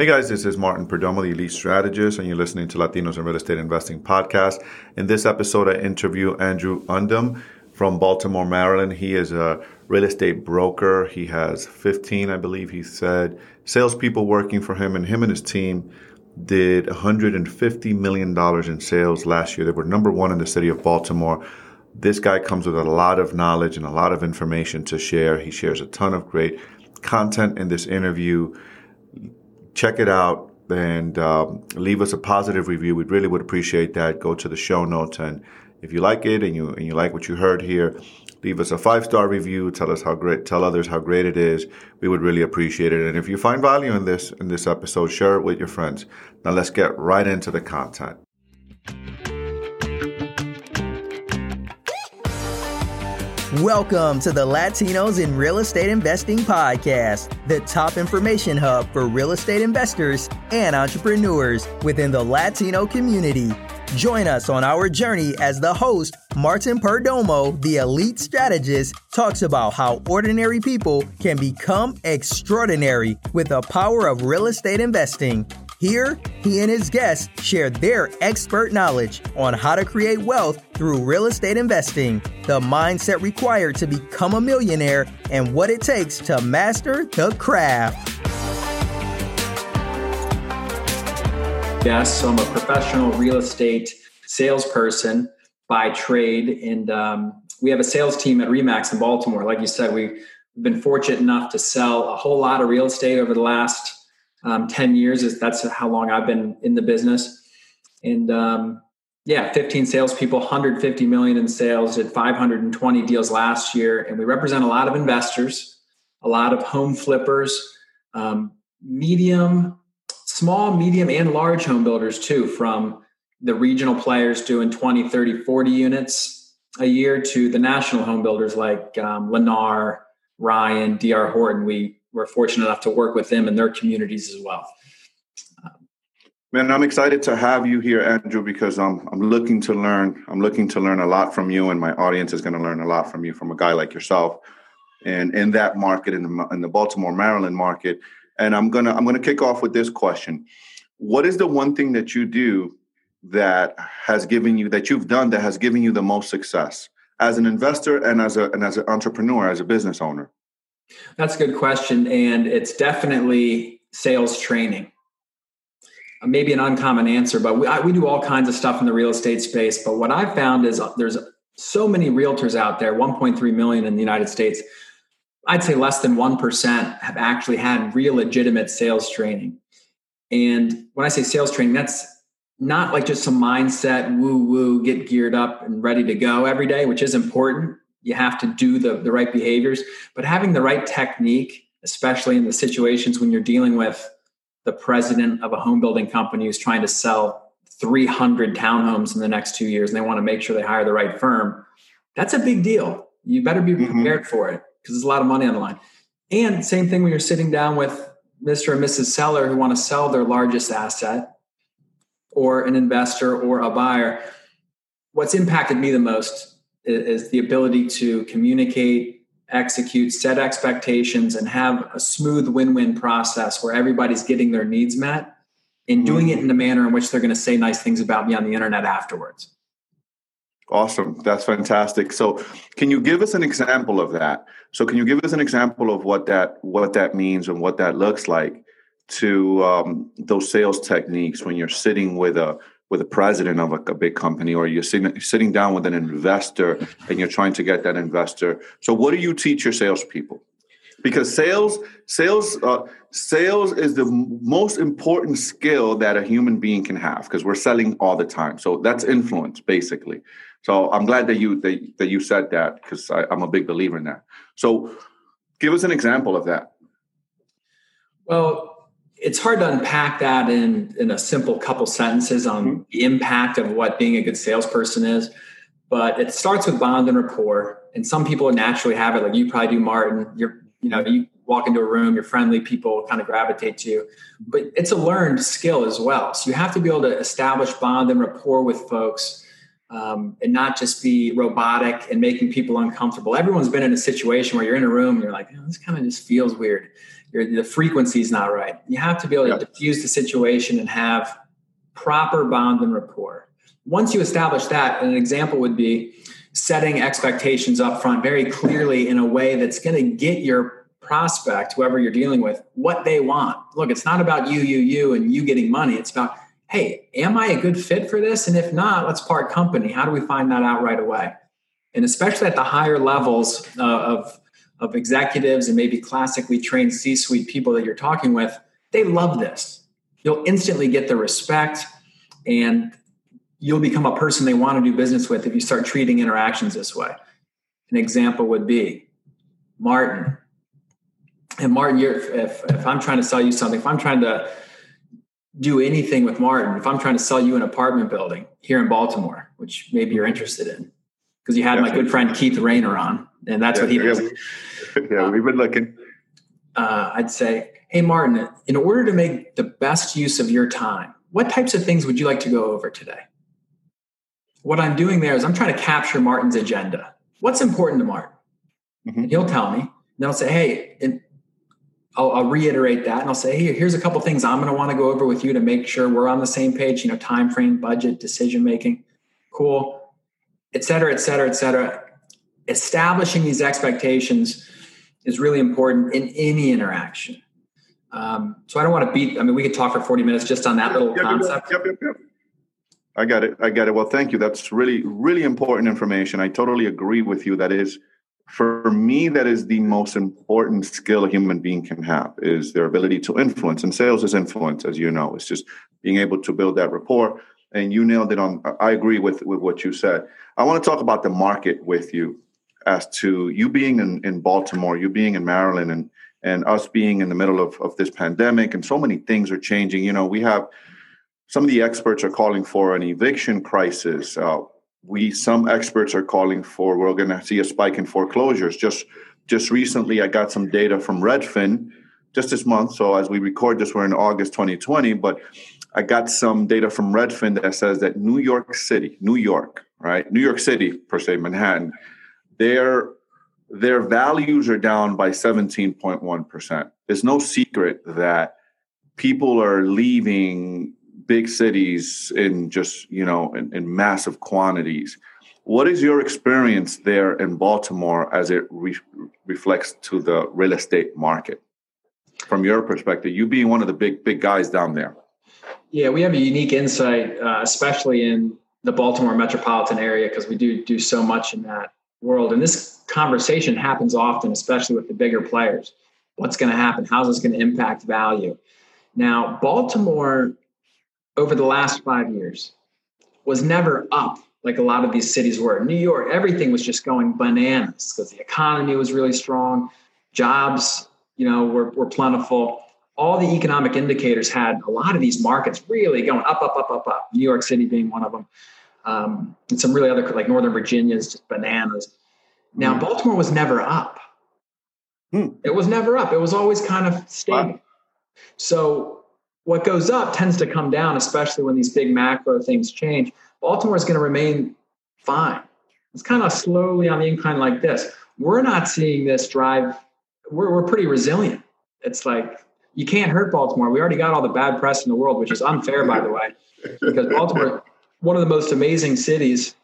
Hey guys, this is Martin Perdomo, the Elite Strategist, and you're listening to Latinos in Real Estate Investing podcast. In this episode, I interview Andrew Undem from Baltimore, Maryland. He is a real estate broker. He has 15, I believe he said, salespeople working for him, and him and his team did $150 million in sales last year. They were number one in the city of Baltimore. This guy comes with a lot of knowledge and a lot of information to share. He shares a ton of great content in this interview. Check it out and um, leave us a positive review. We really would appreciate that. Go to the show notes and if you like it and you and you like what you heard here, leave us a five star review. Tell us how great. Tell others how great it is. We would really appreciate it. And if you find value in this in this episode, share it with your friends. Now let's get right into the content. Welcome to the Latinos in Real Estate Investing Podcast, the top information hub for real estate investors and entrepreneurs within the Latino community. Join us on our journey as the host, Martin Perdomo, the elite strategist, talks about how ordinary people can become extraordinary with the power of real estate investing. Here, he and his guests share their expert knowledge on how to create wealth through real estate investing, the mindset required to become a millionaire, and what it takes to master the craft. Yes, so I'm a professional real estate salesperson by trade, and um, we have a sales team at Remax in Baltimore. Like you said, we've been fortunate enough to sell a whole lot of real estate over the last um, 10 years. Is that's how long I've been in the business, and um, yeah, 15 salespeople, 150 million in sales, did 520 deals last year, and we represent a lot of investors, a lot of home flippers, um, medium small, medium, and large home builders too, from the regional players doing 20, 30, 40 units a year to the national home builders like um, Lennar, Ryan, DR Horton. We were fortunate enough to work with them in their communities as well. Man, I'm excited to have you here, Andrew, because I'm I'm looking to learn. I'm looking to learn a lot from you, and my audience is going to learn a lot from you, from a guy like yourself. And in that market, in the in the Baltimore, Maryland market, and I'm gonna I'm gonna kick off with this question: What is the one thing that you do that has given you that you've done that has given you the most success as an investor and as a and as an entrepreneur, as a business owner? That's a good question, and it's definitely sales training. Uh, maybe an uncommon answer, but we, I, we do all kinds of stuff in the real estate space. But what I've found is uh, there's so many realtors out there, 1.3 million in the United States, I'd say less than 1% have actually had real legitimate sales training. And when I say sales training, that's not like just some mindset, woo woo, get geared up and ready to go every day, which is important. You have to do the, the right behaviors, but having the right technique, especially in the situations when you're dealing with the president of a home building company who's trying to sell 300 townhomes in the next two years and they want to make sure they hire the right firm, that's a big deal. You better be mm-hmm. prepared mm-hmm. for it because there's a lot of money on the line. And same thing when you're sitting down with Mr. and Mrs. Seller who want to sell their largest asset or an investor or a buyer. What's impacted me the most is, the ability to communicate, execute, set expectations, and have a smooth win win process where everybody's getting their needs met and doing it mm-hmm. in a manner in which they're going to say nice things about me on the internet afterwards. Awesome. That's fantastic. So, can you give us an example of that? So, can you give us an example of what that what that means and what that looks like to um, those sales techniques when you're sitting with a with a president of a, a big company or you're sitting sitting down with an investor and you're trying to get that investor. So, what do you teach your salespeople? Because sales sales uh, sales is the most important skill that a human being can have because we're selling all the time. So that's influence basically. So I'm glad that you that, that you said that because I'm a big believer in that. So give us an example of that. Well, it's hard to unpack that in in a simple couple sentences on mm-hmm. the impact of what being a good salesperson is. But it starts with bond and rapport. And some people naturally have it, like you probably do, Martin. You're, you know, you walk into a room, you're friendly, people kind of gravitate to you. But it's a learned skill as well. So you have to be able to establish bond and rapport with folks um, and not just be robotic and making people uncomfortable. Everyone's been in a situation where you're in a room and you're like, oh, this kind of just feels weird. You're, the frequency's not right. You have to be able to yeah. diffuse the situation and have proper bond and rapport. Once you establish that, an example would be setting expectations up front very clearly in a way that's going to get your prospect, whoever you're dealing with, what they want. Look, it's not about you, you, you, and you getting money. It's about hey, am I a good fit for this? And if not, let's part company. How do we find that out right away? And especially at the higher levels uh, of, of executives and maybe classically trained C suite people that you're talking with, they love this. You'll instantly get the respect and you'll become a person they want to do business with if you start treating interactions this way. An example would be Martin. And Martin, if, if I'm trying to sell you something, if I'm trying to do anything with Martin if I'm trying to sell you an apartment building here in Baltimore, which maybe you're interested in, because you had yeah, my good friend Keith Rayner on, and that's yeah, what he does. Yeah, yeah, we've been looking. Uh, I'd say, hey, Martin, in order to make the best use of your time, what types of things would you like to go over today? What I'm doing there is I'm trying to capture Martin's agenda. What's important to Martin? Mm-hmm. He'll tell me. And I'll say, hey, in, I'll, I'll, reiterate that and I'll say, hey, here's a couple things I'm going to want to go over with you to make sure we're on the same page. You know, time frame, budget, decision making, cool, et cetera, et cetera, et cetera. Establishing these expectations is really important in any interaction. Um, so I don't want to beat. I mean, we could talk for 40 minutes just on that little yep, concept. Yep, yep, yep. I got it. I got it. Well, thank you. That's really, really important information. I totally agree with you. That is for me that is the most important skill a human being can have is their ability to influence and sales is influence as you know. It's just being able to build that rapport and you nailed it on i agree with with what you said. I want to talk about the market with you as to you being in, in baltimore you being in maryland and and us being in the middle of, of this pandemic and so many things are changing. You know we have some of the experts are calling for an eviction crisis uh, we some experts are calling for we're going to see a spike in foreclosures. Just just recently, I got some data from Redfin just this month. So as we record this, we're in August 2020, but I got some data from Redfin that says that New York City, New York, right, New York City per se, Manhattan, their their values are down by 17.1 percent. It's no secret that people are leaving big cities in just you know in, in massive quantities. What is your experience there in baltimore as it re- reflects to the real estate market? From your perspective you being one of the big big guys down there. Yeah we have a unique insight uh, especially in the baltimore metropolitan area because we do do so much in that world. And this conversation happens often especially with the bigger players. What's going to happen? How's this going to impact value? Now baltimore over the last five years was never up like a lot of these cities were. New York, everything was just going bananas because the economy was really strong, jobs, you know, were, were plentiful. All the economic indicators had a lot of these markets really going up, up, up, up, up. New York City being one of them, um, and some really other like Northern Virginia is just bananas. Now mm. Baltimore was never up. Hmm. It was never up. It was always kind of stable. Wow. So what goes up tends to come down, especially when these big macro things change. Baltimore is going to remain fine. It's kind of slowly on the incline like this. We're not seeing this drive. We're, we're pretty resilient. It's like you can't hurt Baltimore. We already got all the bad press in the world, which is unfair, by the way, because Baltimore, one of the most amazing cities.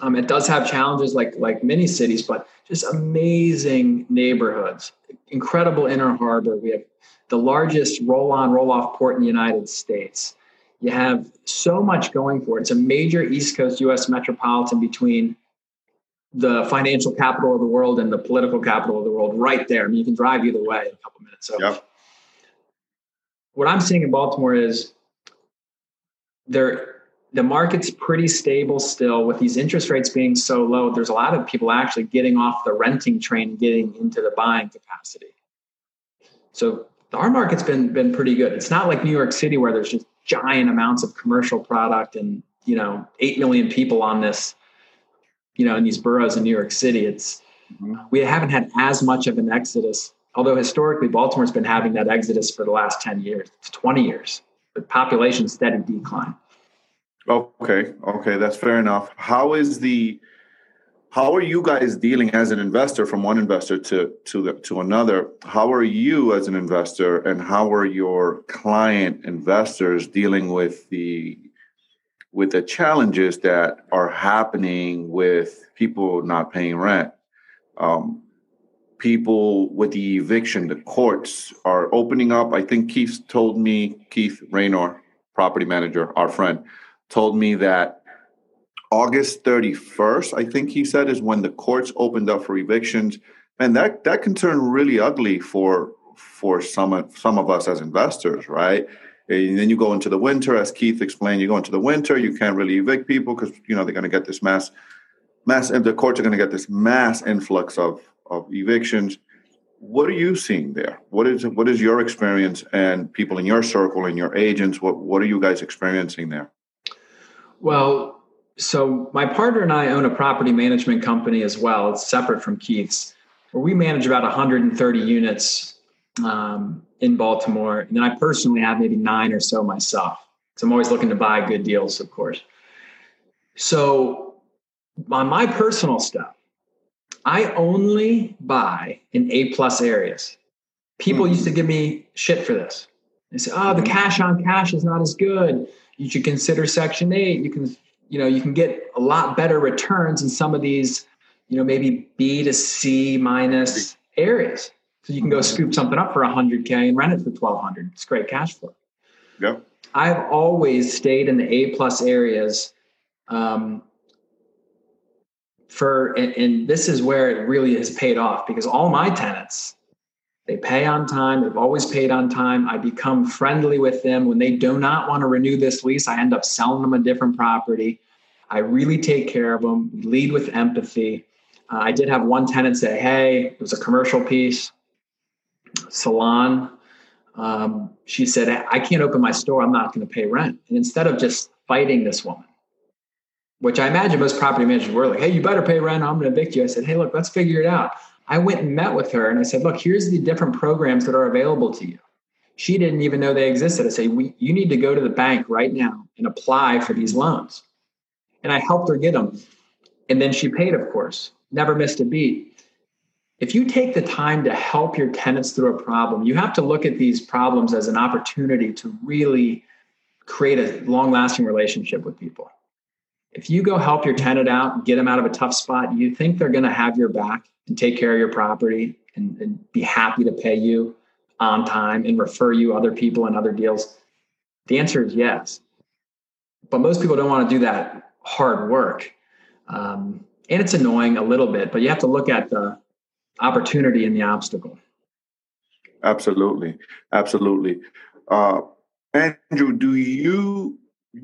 Um, it does have challenges like like many cities, but just amazing neighborhoods, incredible inner harbor. We have the largest roll on, roll off port in the United States. You have so much going for it. It's a major East Coast US metropolitan between the financial capital of the world and the political capital of the world right there. I mean, you can drive either way in a couple minutes. So, yep. what I'm seeing in Baltimore is there the market's pretty stable still with these interest rates being so low. There's a lot of people actually getting off the renting train, getting into the buying capacity. So our market's been been pretty good. It's not like New York City where there's just giant amounts of commercial product and you know eight million people on this, you know, in these boroughs in New York City. It's mm-hmm. we haven't had as much of an exodus. Although historically Baltimore's been having that exodus for the last ten years, it's twenty years, but population steady decline. Okay, okay, that's fair enough. How is the how are you guys dealing as an investor from one investor to to the, to another? How are you as an investor, and how are your client investors dealing with the with the challenges that are happening with people not paying rent? Um, people with the eviction, the courts are opening up. I think Keith told me, Keith Raynor, property manager, our friend, told me that August 31st, I think he said, is when the courts opened up for evictions. And that, that can turn really ugly for for some some of us as investors, right? And then you go into the winter, as Keith explained, you go into the winter, you can't really evict people because you know they're going to get this mass mass and the courts are going to get this mass influx of of evictions. What are you seeing there? What is what is your experience and people in your circle and your agents? What what are you guys experiencing there? Well, so my partner and I own a property management company as well. It's separate from Keith's, where we manage about 130 units um, in Baltimore. And then I personally have maybe nine or so myself. So I'm always looking to buy good deals, of course. So on my personal stuff, I only buy in A plus areas. People mm-hmm. used to give me shit for this. They say, "Oh, the mm-hmm. cash on cash is not as good. You should consider Section Eight. You can, you know, you can get a lot better returns in some of these, you know, maybe B to C minus areas. So you can go mm-hmm. scoop something up for 100k and rent it for 1200. It's great cash flow. Yep. I've always stayed in the A plus areas um, for and, and, this is where it really has paid off because all my tenants they pay on time. They've always paid on time. I become friendly with them. When they do not want to renew this lease i end up selling them a different property. I really take care of them lead with empathy. Uh, i did have one tenant say hey it was a commercial piece salon. Um, she said i can't open my store. I'm not going to pay rent. And instead of just fighting this woman which I imagine most property managers were like, hey, you better pay rent. I'm going to evict you. I said, hey, look, let's figure it out. I went and met with her and I said, look, here's the different programs that are available to you. She didn't even know they existed. I said, you need to go to the bank right now and apply for these loans. And I helped her get them. And then she paid, of course, never missed a beat. If you take the time to help your tenants through a problem, you have to look at these problems as an opportunity to really create a long lasting relationship with people if you go help your tenant out, get them out of a tough spot, you think they're going to have your back and take care of your property and, and, be happy to pay you on time and refer you other people and other deals? The answer is yes. But most people don't want to do that hard work. Um, and it's annoying a little bit, but you have to look at the opportunity and the obstacle. Absolutely. Absolutely. Uh, Andrew, do you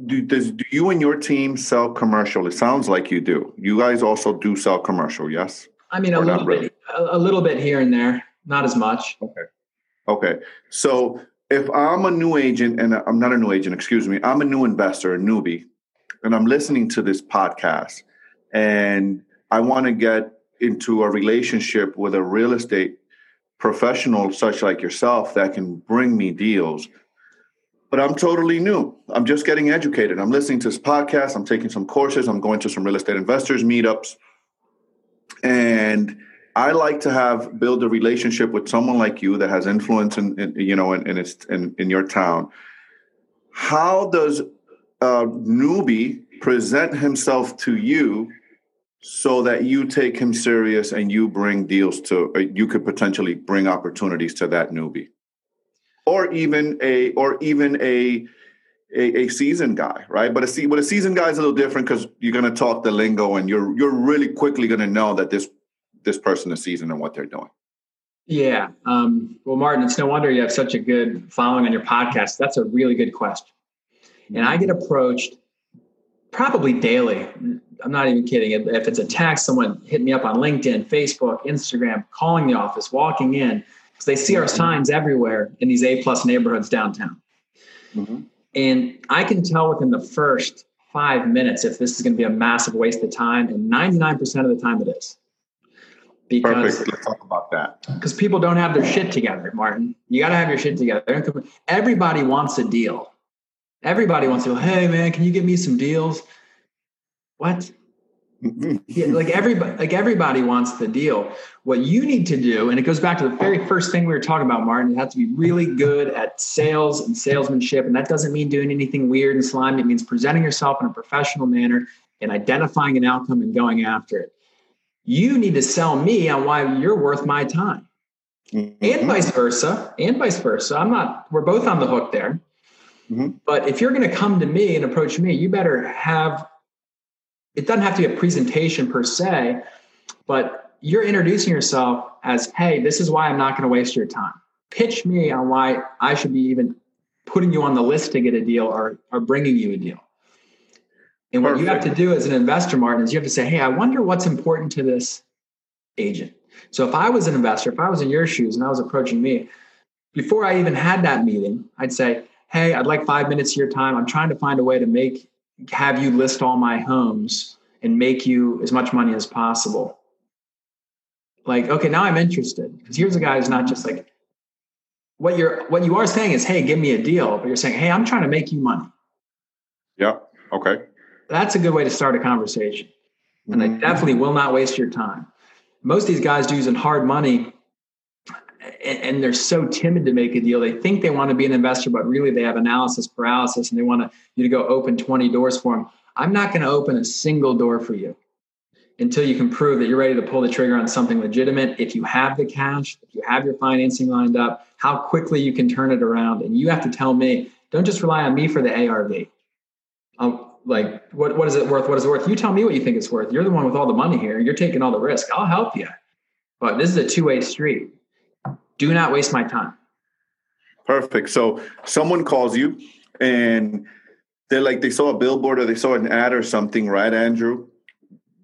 do, does do you and your team sell commercial? It sounds like you do. You guys also do sell commercial, yes? I mean, a little really? bit, a, a little bit here and there, not as much. Okay. Okay. So if I'm a new agent, and I'm not a new agent, excuse me, I'm a new investor, a newbie, and I'm listening to this podcast, and I want to get into a relationship with a real estate professional such like yourself that can bring me deals but I'm totally new. I'm just getting educated. I'm listening to this podcast. I'm taking some courses. I'm going to some real estate investors meetups. And I like to have build a relationship with someone like you that has influence in, in you know in, in its in, in your town. How does a newbie present himself to you so that you take him serious and you bring deals to you could potentially bring opportunities to that newbie? or even a or even a a, a seasoned guy, right? But a but a seasoned guy is a little different because you're going to talk the lingo and you're you're really quickly going to know that this this person is seasoned and what they're doing. Yeah. Um, well, Martin, it's no wonder you have such a good following on your podcast. That's a really good question. And I get approached probably daily. I'm not even kidding. If it's a text, someone hit me up on LinkedIn, Facebook, Instagram, calling the office, walking in because they see our signs everywhere in these A plus neighborhoods downtown. Mm-hmm. And I can tell within the first five minutes if this is going to be a massive waste of time, and 99% of the time it is. Because, Perfect. Let's talk about that. Because people don't have their shit together, Martin. You got to have your shit together. Everybody wants a deal. Everybody wants to go, hey man, can you give me some deals? What? Yeah, like everybody, like everybody wants the deal. What you need to do, and it goes back to the very first thing we were talking about, Martin. You have to be really good at sales and salesmanship, and that doesn't mean doing anything weird and slimy. It means presenting yourself in a professional manner and identifying an outcome and going after it. You need to sell me on why you're worth my time, mm-hmm. and vice versa, and vice versa. I'm not. We're both on the hook there. Mm-hmm. But if you're going to come to me and approach me, you better have it doesn't have to be a presentation per se, but you're introducing yourself as, hey, this is why I'm not going to waste your time. Pitch me on why I should be even putting you on the list to get a deal or, or bringing you a deal. And what Perfect. you have to do as an investor, Martin, is you have to say, hey, I wonder what's important to this agent. So if I was an investor, if I was in your shoes and I was approaching me, before I even had that meeting, I'd say, hey, I'd like five minutes of your time. I'm trying to find a way to make have you list all my homes and make you as much money as possible. Like, okay, now I'm interested. Because here's a guy who's not just like what you're what you are saying is, hey, give me a deal, but you're saying, hey, I'm trying to make you money. Yeah. Okay. That's a good way to start a conversation. And mm-hmm. I definitely will not waste your time. Most of these guys do using hard money and, they're so timid to make a deal. They think they want to be an investor, but really they have analysis paralysis and they want you to go open 20 doors for them. I'm not going to open a single door for you until you can prove that you're ready to pull the trigger on something legitimate. If you have the cash, if you have your financing lined up, how quickly you can turn it around. And you have to tell me, don't just rely on me for the ARV. Um, like, what, what is it worth? What is it worth? You tell me what you think it's worth. You're the one with all the money here. You're taking all the risk. I'll help you. But this is a two way street do not waste my time. Perfect. So someone calls you and they're like they saw a billboard or they saw an ad or something, right, Andrew?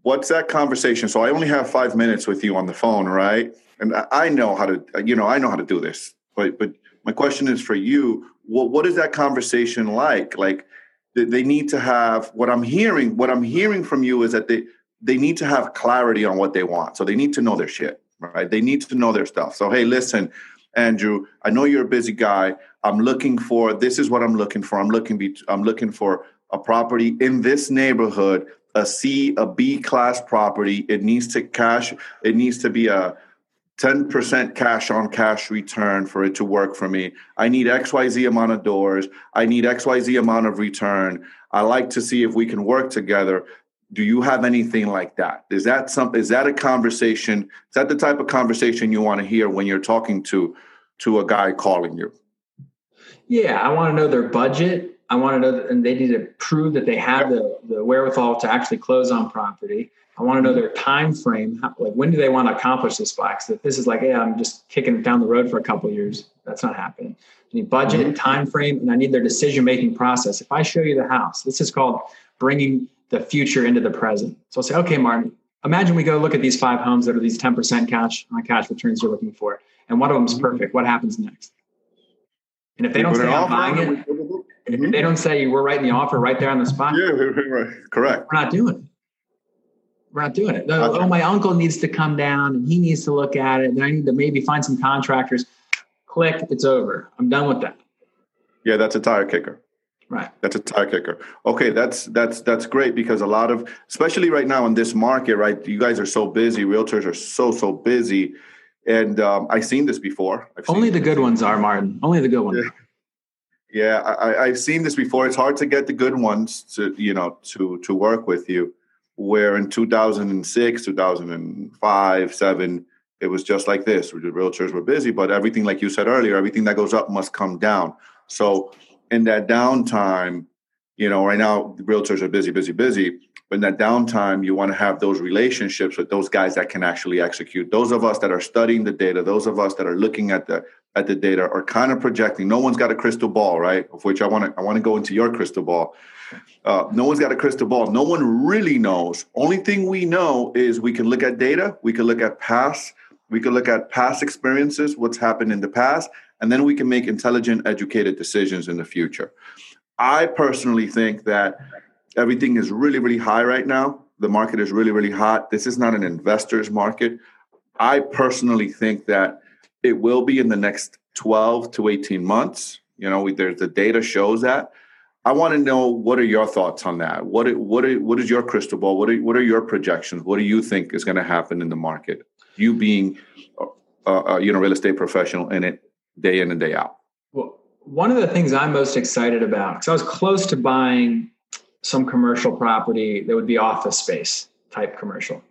What's that conversation? So I only have five minutes with you on the phone, right? And I know how to, you know, I know how to do this. But but my question is for you: what what is that conversation like? Like they need to have what I'm hearing. What I'm hearing from you is that they they need to have clarity on what they want. So they need to know their shit right? They need to know their stuff. So, hey, listen, Andrew, I know you're a busy guy. I'm looking for this is what I'm looking for. I'm looking be I'm looking for a property in this neighborhood, a C, a B class property. It needs to cash, it needs to be a 10% cash on cash return for it to work for me. I need XYZ amount of doors. I need XYZ amount of return. I like to see if we can work together do you have anything like that? Is that some is that a conversation is that the type of conversation you want to hear when you're talking to to a guy calling you? Yeah i want to know their budget. I want to know that, and they need to prove that they have the, the wherewithal to actually close on property. I want to know their time frame how, like when do they want to accomplish this by? Because if this is like yeah i'm just kicking it down the road for a couple years that's not happening. I need budget mm-hmm. time frame and i need their decision making process. If i show you the house this is called bringing the future into the present. So I'll say, okay, Martin, imagine we go look at these five homes that are these 10% cash on cash returns you're looking for. And one of them is mm-hmm. perfect. What happens next? And if they don't say I'm buying it, mm-hmm. if they don't say we're writing the offer right there on the spot, yeah, right. correct. We're not doing it. We're not doing it. Oh, oh, my uncle needs to come down and he needs to look at it. And I need to maybe find some contractors. Click, it's over. I'm done with that. Yeah, that's a tire kicker. Right. That's a tire kicker. Okay, that's that's that's great because a lot of especially right now in this market, right? You guys are so busy. Realtors are so so busy, and um, I've seen this before. Only the good ones are Martin. Only the good ones. Yeah, yeah I, I've seen this before. It's hard to get the good ones to you know to to work with you. Where in 2006, 2005, seven, it was just like this. The realtors were busy, but everything, like you said earlier, everything that goes up must come down. So in that downtime, you know, right now realtors are busy, busy, busy. But in that downtime, you want to have those relationships with those guys that can actually execute. Those of us that are studying the data, those of us that are looking at the at the data are kind of projecting. No one's got a crystal ball, right? Of which I want to I want to go into your crystal ball. Uh, no one's got a crystal ball. No one really knows. Only thing we know is we can look at data. We can look at past. We can look at past experiences, what's happened in the past, and then we can make intelligent, educated decisions in the future. I personally think that everything is really, really high right now. The market is really, really hot. This is not an investor's market. I personally think that it will be in the next 12 to 18 months. You know, we, there's the data shows that. I want to know what are your thoughts on that? What what what is your crystal ball? What are what are your projections? What do you think is going to happen in the market? You being, uh, uh, you know, real estate professional in it day in and day out. Well, one of the things I'm most excited about because I was close to buying some commercial property that would be office space type commercial,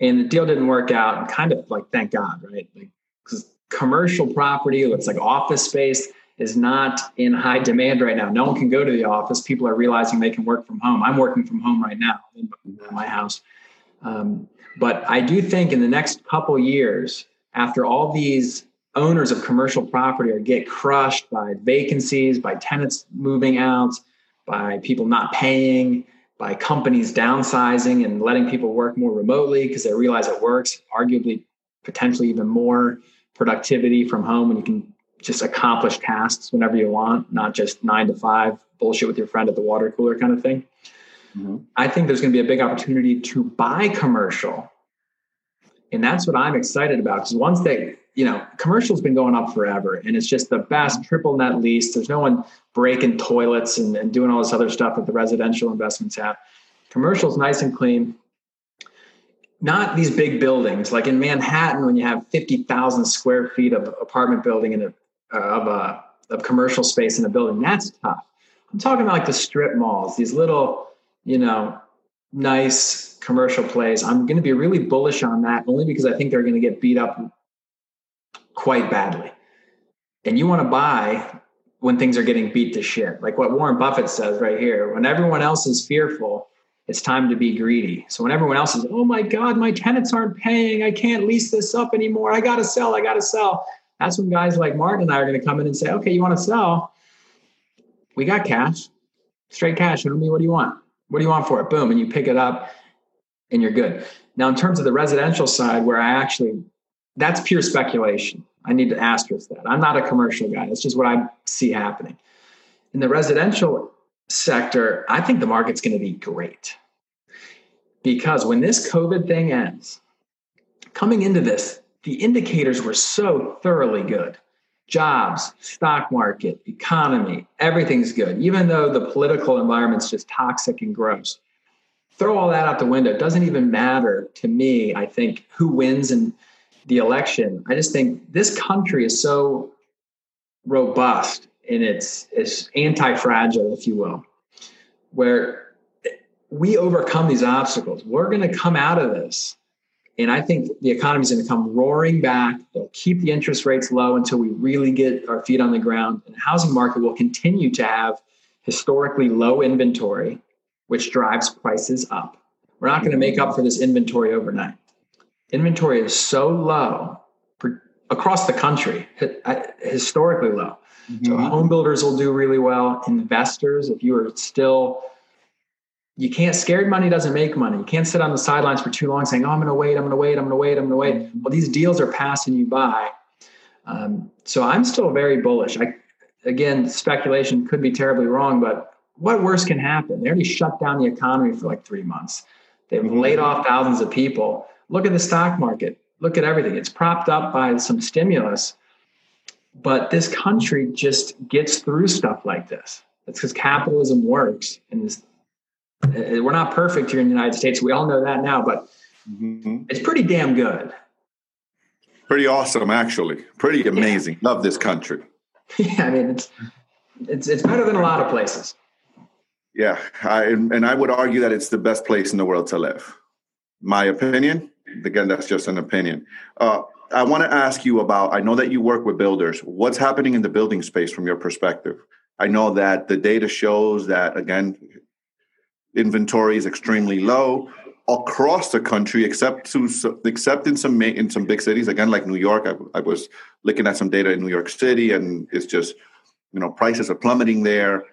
and the deal didn't work out. And kind of like, thank God, right? Because like, commercial property, it's like office space is not in high demand right now. No one can go to the office. People are realizing they can work from home. I'm working from home right now in my house. Um, but I do think in the next couple years, after all these owners of commercial property are get crushed by vacancies, by tenants moving out, by people not paying, by companies downsizing and letting people work more remotely because they realize it works, arguably potentially even more productivity from home when you can just accomplish tasks whenever you want, not just nine to five bullshit with your friend at the water cooler kind of thing. Mm-hmm. I think there's going to be a big opportunity to buy commercial. And that's what I'm excited about because once they, you know, commercial's been going up forever and it's just the best triple net lease. There's no one breaking toilets and, and doing all this other stuff that the residential investments have. Commercial's nice and clean not these big buildings like in Manhattan when you have 50,000 square feet of apartment building in a uh, of a of commercial space in a building. That's tough. I'm talking about like the strip malls, these little, you know, nice commercial plays. I'm going to be really bullish on that only because I think they're going to get beat up quite badly. And you want to buy when things are getting beat to shit. Like what Warren Buffett says right here, when everyone else is fearful, it's time to be greedy. So when everyone else is, oh my God, my tenants aren't paying. I can't lease this up anymore. I got to sell. I got to sell. That's when guys like Martin and I are going to come in and say, okay, you want to sell? We got cash, straight cash. Show me what do you want? What do you want for it? Boom. And you pick it up and you're good. Now, in terms of the residential side, where I actually, that's pure speculation. I need to asterisk that. I'm not a commercial guy. It's just what I see happening. In the residential sector, I think the market's going to be great. Because when this COVID thing ends, coming into this, the indicators were so thoroughly good jobs, stock market, economy, everything's good, even though the political environment's just toxic and gross. Throw all that out the window. It doesn't even matter to me, I think, who wins in the election. I just think this country is so robust and it's, it's anti fragile, if you will, where we overcome these obstacles. We're going to come out of this and I think the economy is going to come roaring back. They'll keep the interest rates low until we really get our feet on the ground. And the housing market will continue to have historically low inventory, which drives prices up. We're not going to make up for this inventory overnight. Inventory is so low across the country, historically low. Mm-hmm. So home builders will do really well. Investors, if you are still you can't scared money doesn't make money. You can't sit on the sidelines for too long saying, "Oh, I'm going to wait. I'm going to wait. I'm going to wait. I'm going to wait." Mm-hmm. Well, these deals are passing you by. Um, so I'm still very bullish. I, again, speculation could be terribly wrong, but what worse can happen? They already shut down the economy for like three months. They've mm-hmm. laid off thousands of people. Look at the stock market. Look at everything. It's propped up by some stimulus, but this country just gets through stuff like this. It's because capitalism works, and this uh, we're not perfect here in the United States. We all know that now, but mm-hmm. it's pretty damn good. Pretty awesome, actually. Pretty amazing. Yeah. Love this country. Yeah, I mean it's it's it's better than a lot of places. Yeah, I, and I would argue that it's the best place in the world to live. My opinion. Again, that's just an opinion. Uh, I want to ask you about. I know that you work with builders. What's happening in the building space from your perspective? I know that the data shows that again, inventory is extremely low across the country, except to except in some in some big cities. Again, like New York, I, I, was looking at some data in New York City, and it's just you know prices are plummeting there.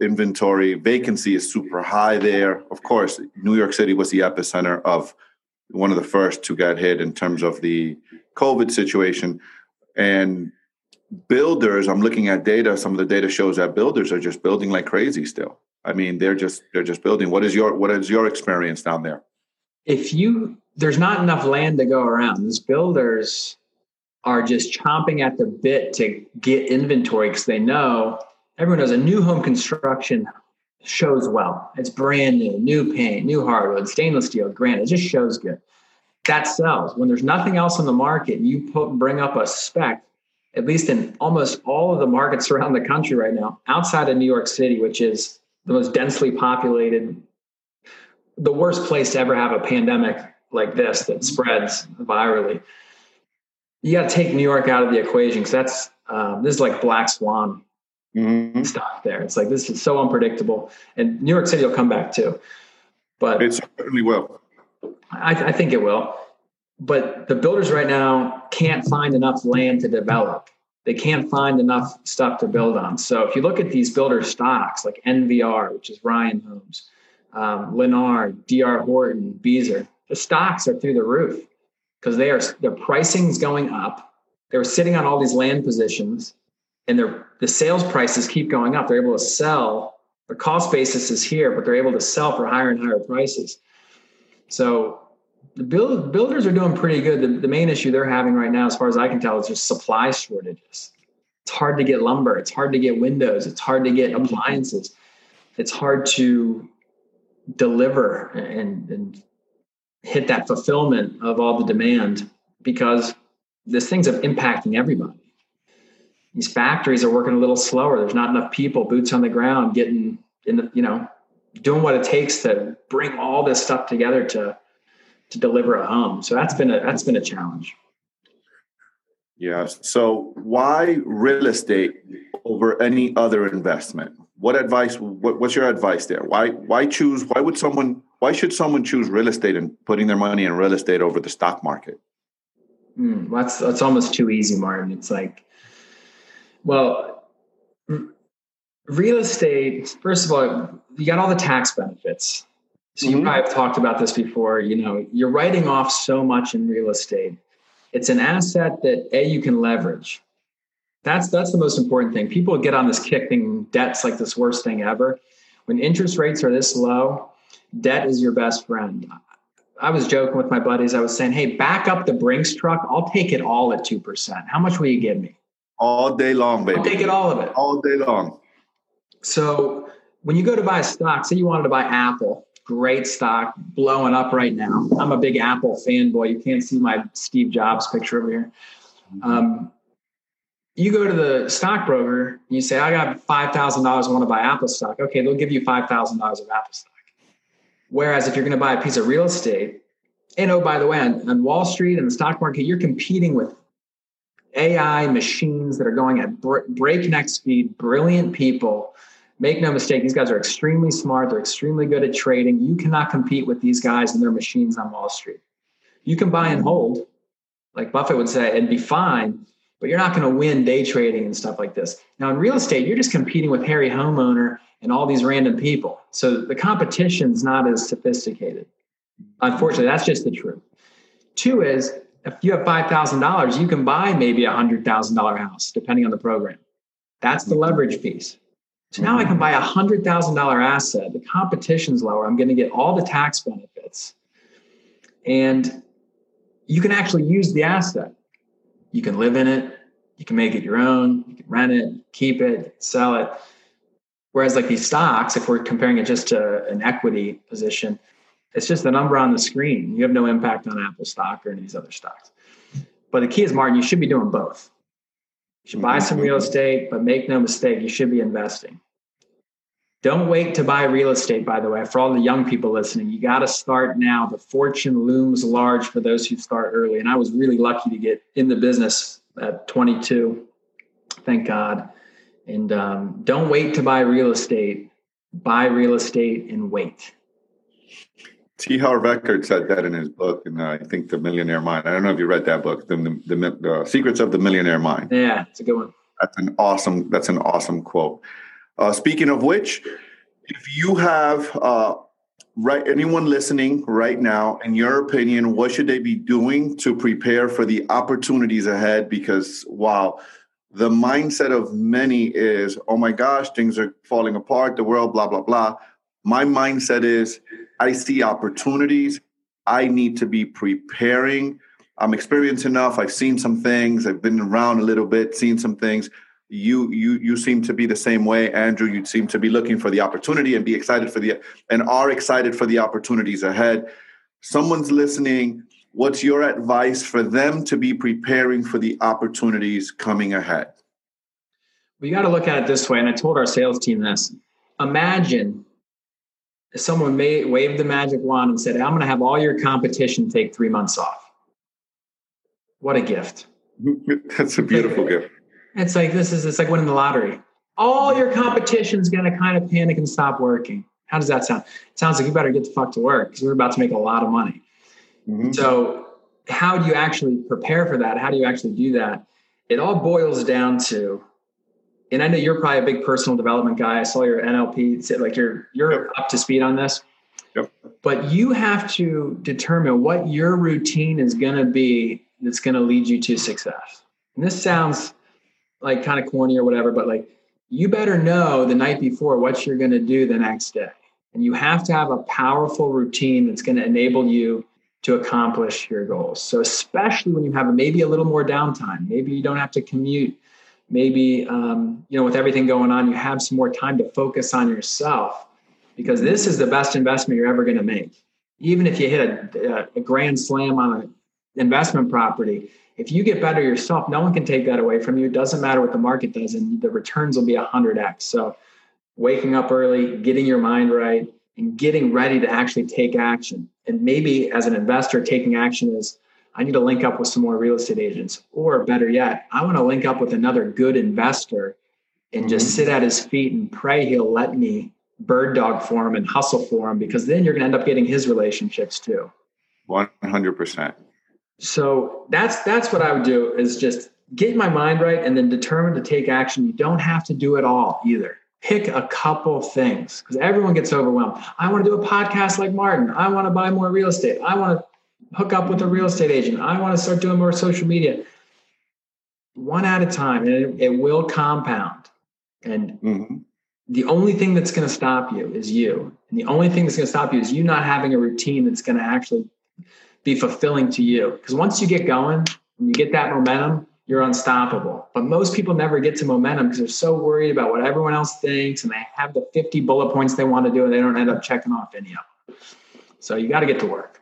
Inventory vacancy is super high there. Of course, New York City was the epicenter of one of the first to get hit in terms of the COVID situation, and builders. I'm looking at data. Some of the data shows that builders are just building like crazy still. I mean, they're just they're just building. What is your what is your experience down there? If you there's not enough land to go around. These builders are just chomping at the bit to get inventory because they know everyone knows a new home construction shows well. It's brand new, new paint, new hardwood, stainless steel, granite. It just shows good. That sells. When there's nothing else on the market, you put bring up a spec. At least in almost all of the markets around the country right now, outside of New York City, which is the most densely populated, the worst place to ever have a pandemic like this that spreads virally. You got to take New York out of the equation because that's um, this is like black swan mm-hmm. stuff there. It's like this is so unpredictable, and New York City will come back too. But it certainly will. I, I think it will. But the builders right now can't find enough land to develop. They can't find enough stuff to build on. So if you look at these builder stocks like NVR, which is Ryan Homes, um, Lennar, DR Horton, Beazer, the stocks are through the roof because they are their pricing is going up. They're sitting on all these land positions and their the sales prices keep going up. They're able to sell. The cost basis is here, but they're able to sell for higher and higher prices. So the build, builders are doing pretty good. The, the main issue they're having right now, as far as I can tell, is just supply shortages. It's hard to get lumber. It's hard to get windows. It's hard to get appliances. It's hard to deliver and, and hit that fulfillment of all the demand because this thing's impacting everybody these factories are working a little slower. There's not enough people, boots on the ground, getting in the, you know, doing what it takes to bring all this stuff together to to deliver a home. So that's been a that's been a challenge. Yes. So why real estate over any other investment? What advice? What, what's your advice there? Why why choose? Why would someone? Why should someone choose real estate and putting their money in real estate over the stock market? Mm, that's that's almost too easy, Martin. It's like well, real estate, first of all, you got all the tax benefits. So mm-hmm. you probably have talked about this before. You know, you're writing off so much in real estate. It's an asset that a you can leverage. That's that's the most important thing. People get on this kick thinking debt's like this worst thing ever. When interest rates are this low, debt is your best friend. I was joking with my buddies. I was saying, "Hey, back up the Brinks truck. I'll take it all at two percent. How much will you give me?" All day long, baby. I'll take it all of it. All day long. So when you go to buy a stock, say you wanted to buy Apple, great stock, blowing up right now. I'm a big Apple fanboy. You can't see my Steve Jobs picture over here. Um, you go to the stockbroker and you say, I got $5,000. I want to buy Apple stock. Okay, they'll give you $5,000 of Apple stock. Whereas if you're going to buy a piece of real estate, and oh, by the way, on, on Wall Street and the stock market, you're competing with AI machines that are going at breakneck speed, brilliant people. Make no mistake, these guys are extremely smart. They're extremely good at trading. You cannot compete with these guys and their machines on Wall Street. You can buy and mm-hmm. hold, like Buffett would say, and be fine, but you're not going to win day trading and stuff like this. Now, in real estate, you're just competing with Harry Homeowner and all these random people. So the competition's not as sophisticated. Unfortunately, that's just the truth. Two is if you have $5,000, you can buy maybe a $100,000 house, depending on the program. That's the mm-hmm. leverage piece. So now I can mm-hmm. buy a $100,000 asset. The competition's lower. I'm going to get all the tax benefits. And you can actually use the asset. You can live in it. You can make it your own. You can rent it, keep it, sell it. Whereas, like these stocks, if we're comparing it just to an equity position, it's just the number on the screen. You have no impact on Apple stock or any of these other stocks. But the key is, Martin, you should be doing both. You should buy some real estate, but make no mistake, you should be investing. Don't wait to buy real estate, by the way, for all the young people listening. You got to start now. The fortune looms large for those who start early. And I was really lucky to get in the business at 22. Thank God. And um, don't wait to buy real estate. Buy real estate and wait. T. Harv Eker said that in his book, and uh, I think The Millionaire Mind. I don't know if you read that book, The, the, the, the Secrets of the Millionaire Mind. Yeah, it's a good one. That's an awesome. That's an awesome quote. Uh, speaking of which, if you have uh, right anyone listening right now, in your opinion, what should they be doing to prepare for the opportunities ahead? Because wow, the mindset of many is, oh my gosh, things are falling apart, the world, blah blah blah. My mindset is I see opportunities. I need to be preparing. I'm experienced enough. I've seen some things. I've been around a little bit, seen some things. you you you seem to be the same way andrew you seem to be looking for the opportunity and be excited for the and are excited for the opportunities ahead someone's listening what's your advice for them to be preparing for the opportunities coming ahead we got to look at it this way and i told our sales team this imagine someone may waved the magic wand and said i'm going to have all your competition take three months off what a gift that's a beautiful gift it's like this is it's like winning the lottery. All your competition's gonna kind of panic and stop working. How does that sound? It sounds like you better get the fuck to work because we're about to make a lot of money. Mm-hmm. So, how do you actually prepare for that? How do you actually do that? It all boils down to, and I know you're probably a big personal development guy. I saw your NLP. Like you're you're yep. up to speed on this. Yep. But you have to determine what your routine is going to be that's going to lead you to success. And this sounds like kind of corny or whatever, but like you better know the night before what you're going to do the next day. And you have to have a powerful routine that's going to enable you to accomplish your goals. So, especially when you have maybe a little more downtime, maybe you don't have to commute, maybe, um, you know, with everything going on, you have some more time to focus on yourself because this is the best investment you're ever going to make. Even if you hit a, a grand slam on an investment property, if you get better yourself, no one can take that away from you. It doesn't matter what the market does, and the returns will be 100x. So, waking up early, getting your mind right, and getting ready to actually take action. And maybe as an investor, taking action is I need to link up with some more real estate agents, or better yet, I want to link up with another good investor and just mm-hmm. sit at his feet and pray he'll let me bird dog for him and hustle for him because then you're going to end up getting his relationships too. 100%. So that's that's what I would do is just get my mind right and then determine to take action. You don't have to do it all either. Pick a couple things because everyone gets overwhelmed. I want to do a podcast like Martin. I want to buy more real estate. I want to hook up with a real estate agent. I want to start doing more social media. One at a time, and it, it will compound. And mm-hmm. the only thing that's going to stop you is you. And the only thing that's going to stop you is you not having a routine that's going to actually be fulfilling to you. Because once you get going and you get that momentum, you're unstoppable. But most people never get to momentum because they're so worried about what everyone else thinks and they have the 50 bullet points they want to do and they don't end up checking off any of them. So you got to get to work.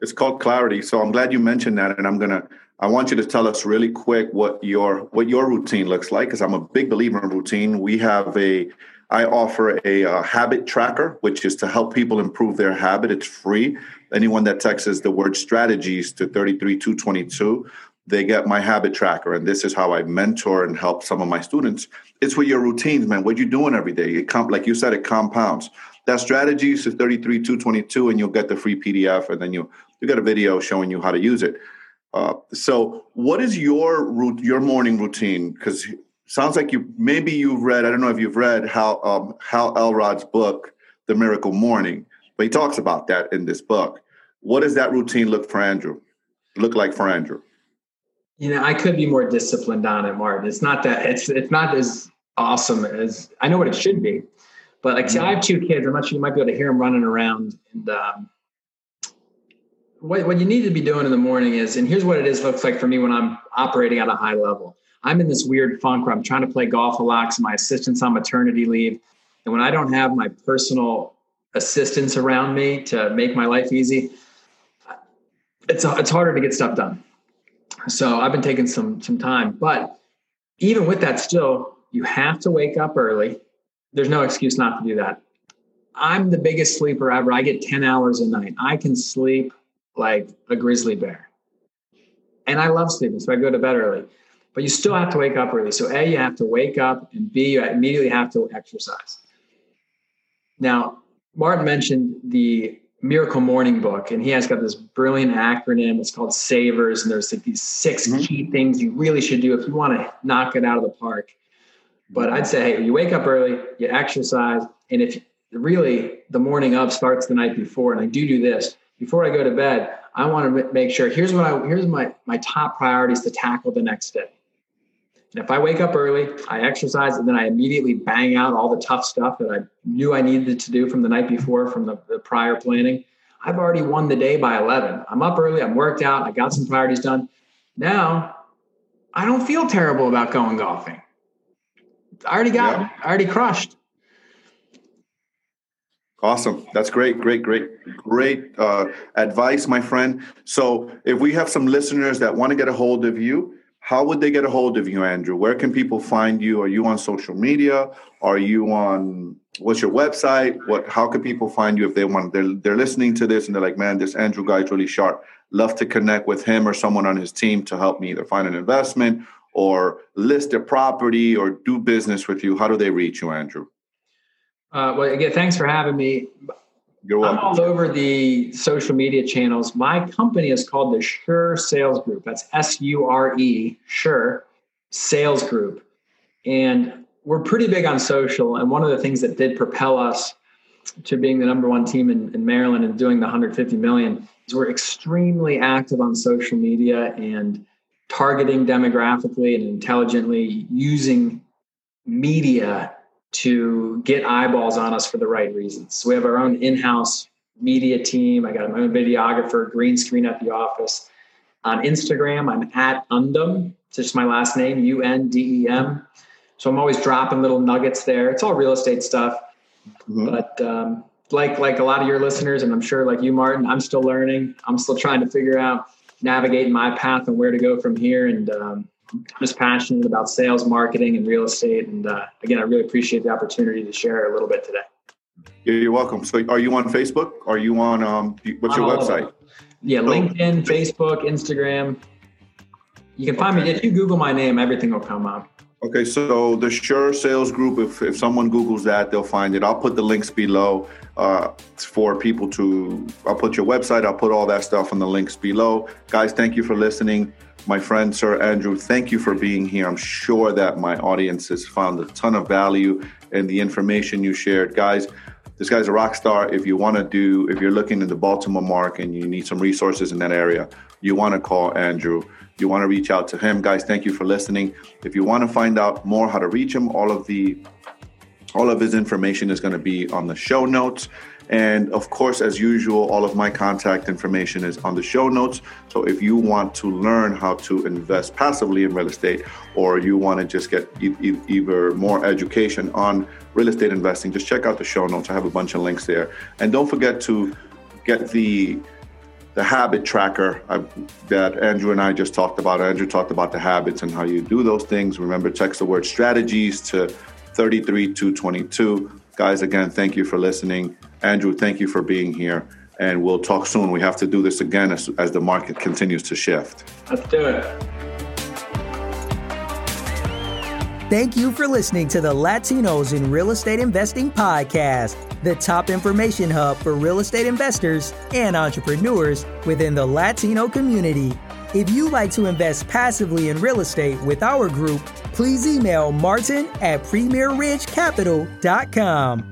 It's called clarity. So I'm glad you mentioned that. And I'm to, I want you to tell us really quick what your, what your routine looks like. Cause I'm a big believer in routine. We have a, I offer a, a, habit tracker, which is to help people improve their habit. It's free. Anyone that texts the word strategies to 33222, they get my habit tracker. And this is how I mentor and help some of my students. It's with your routines, man. What you doing every day? It comp- like you said, it compounds. That strategies to 33222, and you'll get the free PDF, and then you you got a video showing you how to use it. Uh, so, what is your root, your morning routine? Because sounds like you maybe you've read. I don't know if you've read Hal um, Hal Elrod's book, The Miracle Morning, but he talks about that in this book. What does that routine look for Andrew? Look like for Andrew? You know, I could be more disciplined on it, Martin. It's not that it's it's not as awesome as I know what it should be, but like, see, I have two kids. I'm not sure you might be able to hear them running around. And um, what what you need to be doing in the morning is, and here's what it is looks like for me when I'm operating at a high level. I'm in this weird funk where I'm trying to play golf a lot because my assistant's on maternity leave. And when I don't have my personal assistants around me to make my life easy, it's, it's harder to get stuff done. So I've been taking some, some time. But even with that, still, you have to wake up early. There's no excuse not to do that. I'm the biggest sleeper ever. I get 10 hours a night. I can sleep like a grizzly bear. And I love sleeping, so I go to bed early but you still have to wake up early. So A, you have to wake up, and B, you immediately have to exercise. Now, Martin mentioned the Miracle Morning book, and he has got this brilliant acronym. It's called SAVERS, and there's like these 6 mm-hmm. key things you really should do if you want to knock it out of the park. But I'd say, hey, you wake up early, you exercise, and if really the morning of starts the night before, and I do do this before I go to bed, I want to make sure here's what I here's my my top priorities to tackle the next day. And if I wake up early, I exercise, and then I immediately bang out all the tough stuff that I knew I needed to do from the night before, from the, the prior planning, I've already won the day by 11. I'm up early, I'm worked out, I got some priorities done. Now, I don't feel terrible about going golfing. I already got, yeah. I already crushed. Awesome. That's great, great, great, great uh, advice, my friend. So, if we have some listeners that want to get a hold of you, how would they get a hold of you, Andrew? Where can people find you? Are you on social media? Are you on what's your website? What how can people find you if they want they're they're listening to this and they're like, man, this Andrew guy's really sharp. Love to connect with him or someone on his team to help me either find an investment or list a property or do business with you. How do they reach you, Andrew? Uh, well, again, thanks for having me. You're welcome. I'm all over the social media channels. My company is called the Sure Sales Group. That's S U R E, Sure Sales Group. And we're pretty big on social. And one of the things that did propel us to being the number one team in, in Maryland and doing the 150 million is we're extremely active on social media and targeting demographically and intelligently using media to get eyeballs on us for the right reasons. So we have our own in-house media team. I got my own videographer, green screen at the office. On Instagram, I'm at Undem, It's just my last name, U-N-D-E-M. So I'm always dropping little nuggets there. It's all real estate stuff. Mm-hmm. But um, like like a lot of your listeners, and I'm sure like you, Martin, I'm still learning. I'm still trying to figure out navigating my path and where to go from here. And um, just passionate about sales, marketing, and real estate. And uh, again, I really appreciate the opportunity to share a little bit today. You're welcome. So, are you on Facebook? Are you on um, what's your website? Yeah, LinkedIn, Facebook, Instagram. You can find me if you Google my name, everything will come up. Okay, so the Sure Sales Group, if, if someone Googles that, they'll find it. I'll put the links below uh, for people to, I'll put your website, I'll put all that stuff in the links below. Guys, thank you for listening. My friend, Sir Andrew, thank you for being here. I'm sure that my audience has found a ton of value in the information you shared. Guys, this guy's a rock star. If you want to do, if you're looking in the Baltimore market and you need some resources in that area, you want to call Andrew. You want to reach out to him. Guys, thank you for listening. If you want to find out more how to reach him, all of the all of his information is going to be on the show notes. And of course, as usual, all of my contact information is on the show notes. So if you want to learn how to invest passively in real estate, or you want to just get e- either more education on real estate investing, just check out the show notes. I have a bunch of links there. And don't forget to get the the habit tracker that Andrew and I just talked about. Andrew talked about the habits and how you do those things. Remember, text the word strategies to 33222. Guys, again, thank you for listening. Andrew, thank you for being here. And we'll talk soon. We have to do this again as, as the market continues to shift. Let's do it. Thank you for listening to the Latinos in Real Estate Investing podcast, the top information hub for real estate investors and entrepreneurs within the Latino community. If you'd like to invest passively in real estate with our group, please email martin at premierridgecapital.com.